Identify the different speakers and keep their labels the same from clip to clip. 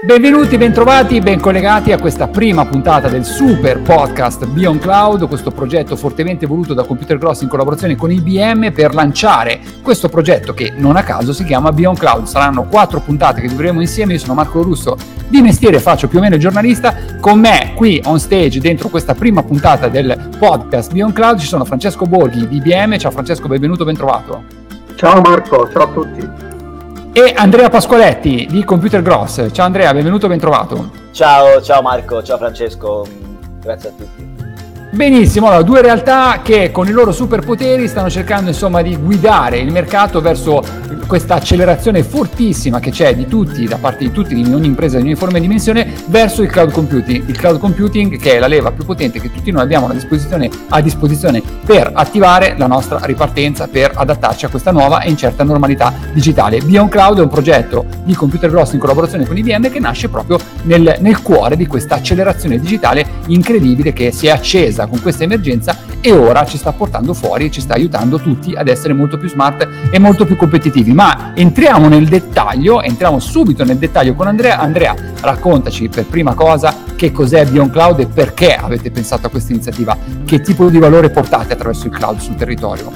Speaker 1: Benvenuti, bentrovati, ben collegati a questa prima puntata del super podcast Beyond Cloud, questo progetto fortemente voluto da Computer Gross in collaborazione con IBM per lanciare questo progetto che non a caso si chiama Beyond Cloud. Saranno quattro puntate che vivremo insieme, io sono Marco Russo, di mestiere faccio più o meno giornalista, con me qui on stage dentro questa prima puntata del podcast Beyond Cloud ci sono Francesco Borghi di IBM, ciao Francesco, benvenuto, bentrovato.
Speaker 2: Ciao Marco, ciao a tutti
Speaker 1: e Andrea Pasqualetti di Computer Gross. Ciao Andrea, benvenuto, bentrovato.
Speaker 3: Ciao, ciao Marco, ciao Francesco, grazie a tutti.
Speaker 1: Benissimo, allora due realtà che con i loro superpoteri stanno cercando insomma di guidare il mercato verso questa accelerazione fortissima che c'è di tutti, da parte di tutti, in ogni impresa di uniforme dimensione, verso il cloud computing. Il cloud computing che è la leva più potente che tutti noi abbiamo a disposizione, a disposizione per attivare la nostra ripartenza, per adattarci a questa nuova e incerta normalità digitale. Beyond Cloud è un progetto di Computer Gross in collaborazione con IBM che nasce proprio nel, nel cuore di questa accelerazione digitale incredibile che si è accesa con questa emergenza e ora ci sta portando fuori e ci sta aiutando tutti ad essere molto più smart e molto più competitivi ma entriamo nel dettaglio, entriamo subito nel dettaglio con Andrea. Andrea, raccontaci per prima cosa che cos'è Beyond Cloud e perché avete pensato a questa iniziativa, che tipo di valore portate attraverso il cloud sul territorio.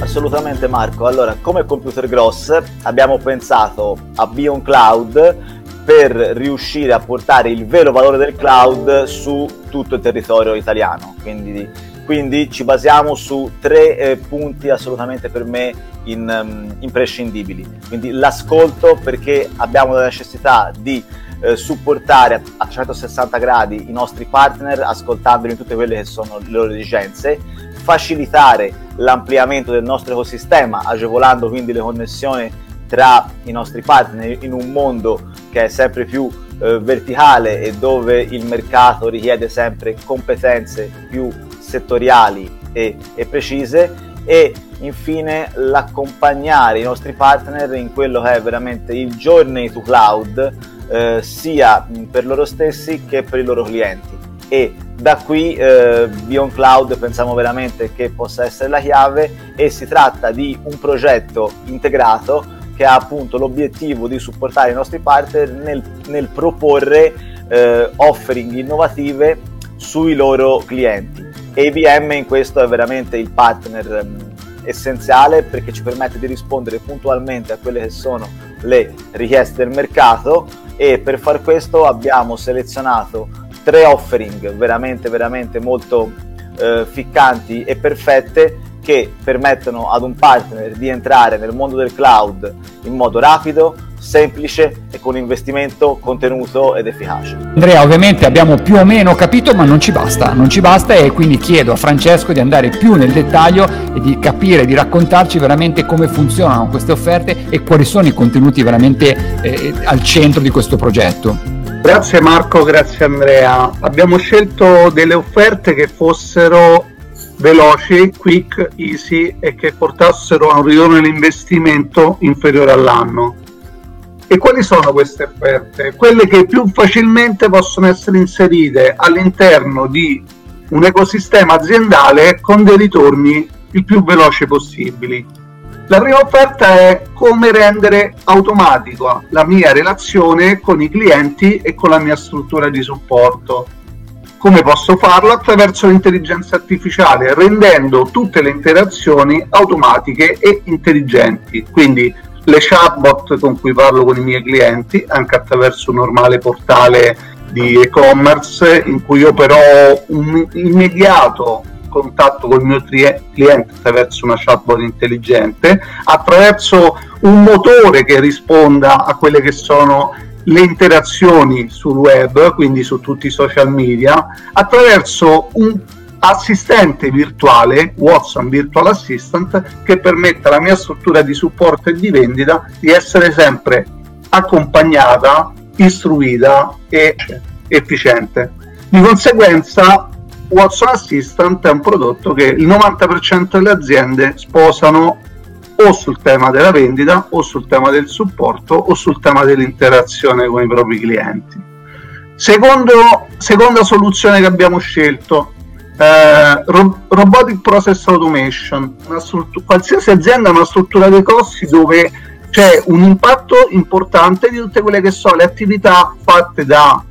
Speaker 3: Assolutamente Marco, allora come Computer Gross abbiamo pensato a Beyond Cloud per riuscire a portare il vero valore del cloud su tutto il territorio italiano, quindi quindi ci basiamo su tre eh, punti assolutamente per me in, um, imprescindibili. Quindi l'ascolto perché abbiamo la necessità di eh, supportare a 360 gradi i nostri partner ascoltandoli in tutte quelle che sono le loro esigenze, facilitare l'ampliamento del nostro ecosistema agevolando quindi le connessioni tra i nostri partner in un mondo che è sempre più eh, verticale e dove il mercato richiede sempre competenze più settoriali e, e precise e infine l'accompagnare i nostri partner in quello che è veramente il journey to cloud eh, sia per loro stessi che per i loro clienti. E da qui eh, Beyond Cloud pensiamo veramente che possa essere la chiave e si tratta di un progetto integrato che ha appunto l'obiettivo di supportare i nostri partner nel, nel proporre eh, offering innovative sui loro clienti IBM in questo è veramente il partner um, essenziale perché ci permette di rispondere puntualmente a quelle che sono le richieste del mercato e per far questo abbiamo selezionato tre offering veramente veramente molto eh, ficcanti e perfette che permettono ad un partner di entrare nel mondo del cloud in modo rapido, semplice e con investimento contenuto ed efficace.
Speaker 1: Andrea, ovviamente abbiamo più o meno capito, ma non ci basta, non ci basta e quindi chiedo a Francesco di andare più nel dettaglio e di capire, di raccontarci veramente come funzionano queste offerte e quali sono i contenuti veramente eh, al centro di questo progetto.
Speaker 2: Grazie Marco, grazie Andrea. Abbiamo scelto delle offerte che fossero veloci, quick, easy e che portassero a un ritorno dell'investimento inferiore all'anno. E quali sono queste offerte? Quelle che più facilmente possono essere inserite all'interno di un ecosistema aziendale con dei ritorni il più veloci possibili. La prima offerta è come rendere automatica la mia relazione con i clienti e con la mia struttura di supporto. Come posso farlo? Attraverso l'intelligenza artificiale, rendendo tutte le interazioni automatiche e intelligenti. Quindi le chatbot con cui parlo con i miei clienti, anche attraverso un normale portale di e-commerce in cui io però un immediato contatto con il mio cliente attraverso una chatbot intelligente, attraverso un motore che risponda a quelle che sono le interazioni sul web, quindi su tutti i social media, attraverso un assistente virtuale, Watson Virtual Assistant, che permette alla mia struttura di supporto e di vendita di essere sempre accompagnata, istruita e efficiente. Di conseguenza Watson Assistant è un prodotto che il 90% delle aziende sposano o sul tema della vendita o sul tema del supporto o sul tema dell'interazione con i propri clienti. Secondo, seconda soluzione che abbiamo scelto, eh, Robotic Process Automation. Struttura, qualsiasi azienda ha una struttura dei costi dove c'è un impatto importante di tutte quelle che sono le attività fatte da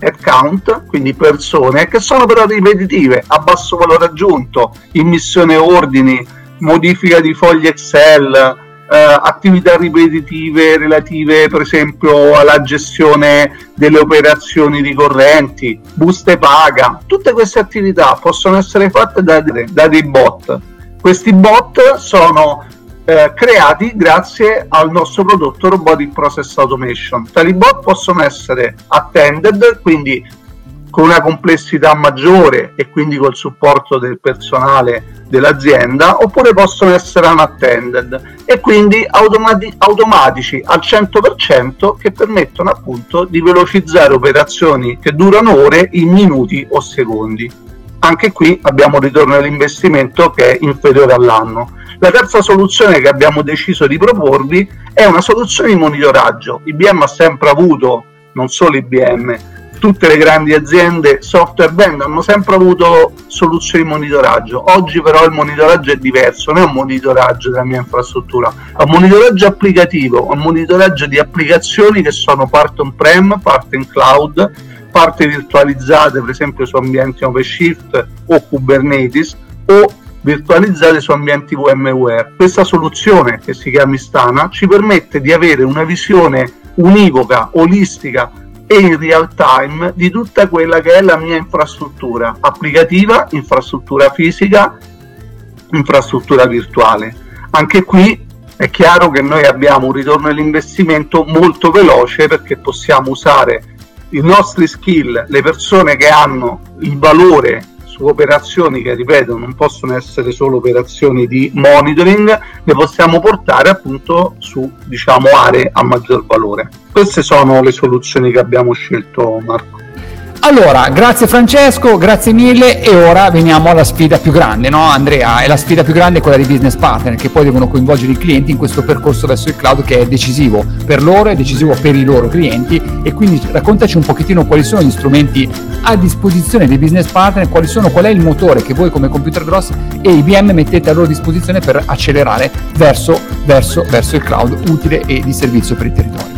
Speaker 2: account, quindi persone che sono però ripetitive, a basso valore aggiunto, immissione ordini, modifica di fogli Excel, attività ripetitive relative per esempio alla gestione delle operazioni ricorrenti, buste paga, tutte queste attività possono essere fatte da, da dei bot. Questi bot sono eh, creati grazie al nostro prodotto Robotic Process Automation. Tali bot possono essere attended, quindi con una complessità maggiore e quindi col supporto del personale dell'azienda, oppure possono essere unattended e quindi automati- automatici al 100% che permettono appunto di velocizzare operazioni che durano ore in minuti o secondi. Anche qui abbiamo un ritorno all'investimento che è inferiore all'anno. La terza soluzione che abbiamo deciso di proporvi è una soluzione di monitoraggio. IBM ha sempre avuto, non solo IBM, tutte le grandi aziende software brand hanno sempre avuto soluzioni di monitoraggio. Oggi però il monitoraggio è diverso, non è un monitoraggio della mia infrastruttura, è un monitoraggio applicativo, un monitoraggio di applicazioni che sono parte on-prem, parte in cloud, parte virtualizzate per esempio su ambienti OpenShift o Kubernetes o virtualizzate su ambienti VMware. Questa soluzione che si chiama Istana ci permette di avere una visione univoca, olistica e in real time di tutta quella che è la mia infrastruttura applicativa, infrastruttura fisica, infrastruttura virtuale. Anche qui è chiaro che noi abbiamo un ritorno all'investimento molto veloce perché possiamo usare i nostri skill, le persone che hanno il valore operazioni che ripeto non possono essere solo operazioni di monitoring, le possiamo portare appunto su diciamo aree a maggior valore. Queste sono le soluzioni che abbiamo scelto Marco.
Speaker 1: Allora, grazie Francesco, grazie mille e ora veniamo alla sfida più grande, no Andrea? E la sfida più grande è quella dei business partner che poi devono coinvolgere i clienti in questo percorso verso il cloud che è decisivo per loro, è decisivo per i loro clienti e quindi raccontaci un pochettino quali sono gli strumenti a disposizione dei business partner, quali sono, qual è il motore che voi come Computer Gross e IBM mettete a loro disposizione per accelerare verso, verso, verso il cloud utile e di servizio per il territorio.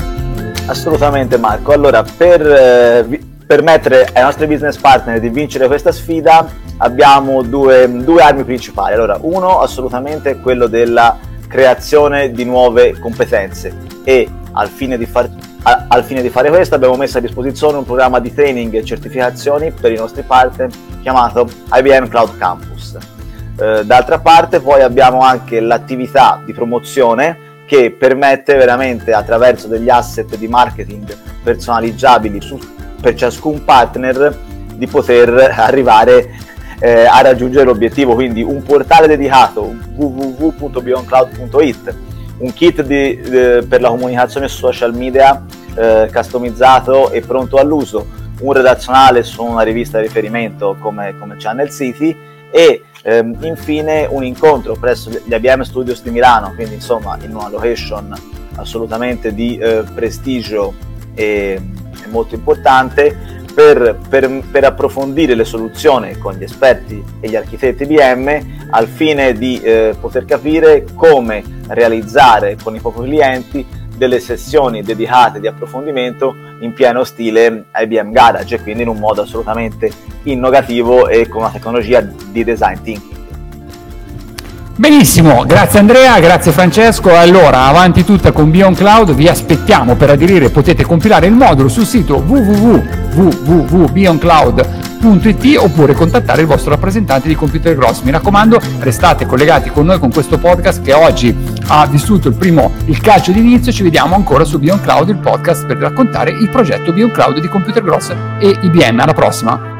Speaker 3: Assolutamente Marco, allora per... Eh, permettere ai nostri business partner di vincere questa sfida abbiamo due, due armi principali. Allora, uno assolutamente quello della creazione di nuove competenze e al fine di, far, al fine di fare questo abbiamo messo a disposizione un programma di training e certificazioni per i nostri partner chiamato IBM Cloud Campus. Eh, d'altra parte poi abbiamo anche l'attività di promozione che permette veramente attraverso degli asset di marketing personalizzabili su per ciascun partner di poter arrivare eh, a raggiungere l'obiettivo. Quindi un portale dedicato www.beyondcloud.it, un kit di, eh, per la comunicazione social media eh, customizzato e pronto all'uso, un redazionale su una rivista di riferimento come, come Channel City e ehm, infine un incontro presso gli IBM Studios di Milano, quindi insomma in una location assolutamente di eh, prestigio e molto importante per, per, per, approfondire le soluzioni con gli esperti e gli architetti BM al fine di eh, poter capire come realizzare con i propri clienti delle sessioni dedicate di approfondimento in pieno stile IBM Garage e quindi in un modo assolutamente innovativo e con una tecnologia di design thinking.
Speaker 1: Benissimo, grazie Andrea, grazie Francesco. Allora, avanti tutta con Beyond Cloud, vi aspettiamo per aderire, potete compilare il modulo sul sito www.beyondcloud.it oppure contattare il vostro rappresentante di Computer Gross. Mi raccomando, restate collegati con noi con questo podcast che oggi ha vissuto il primo il calcio d'inizio. Ci vediamo ancora su Beyond Cloud, il podcast per raccontare il progetto Beyond Cloud di Computer Gross e IBM. Alla prossima!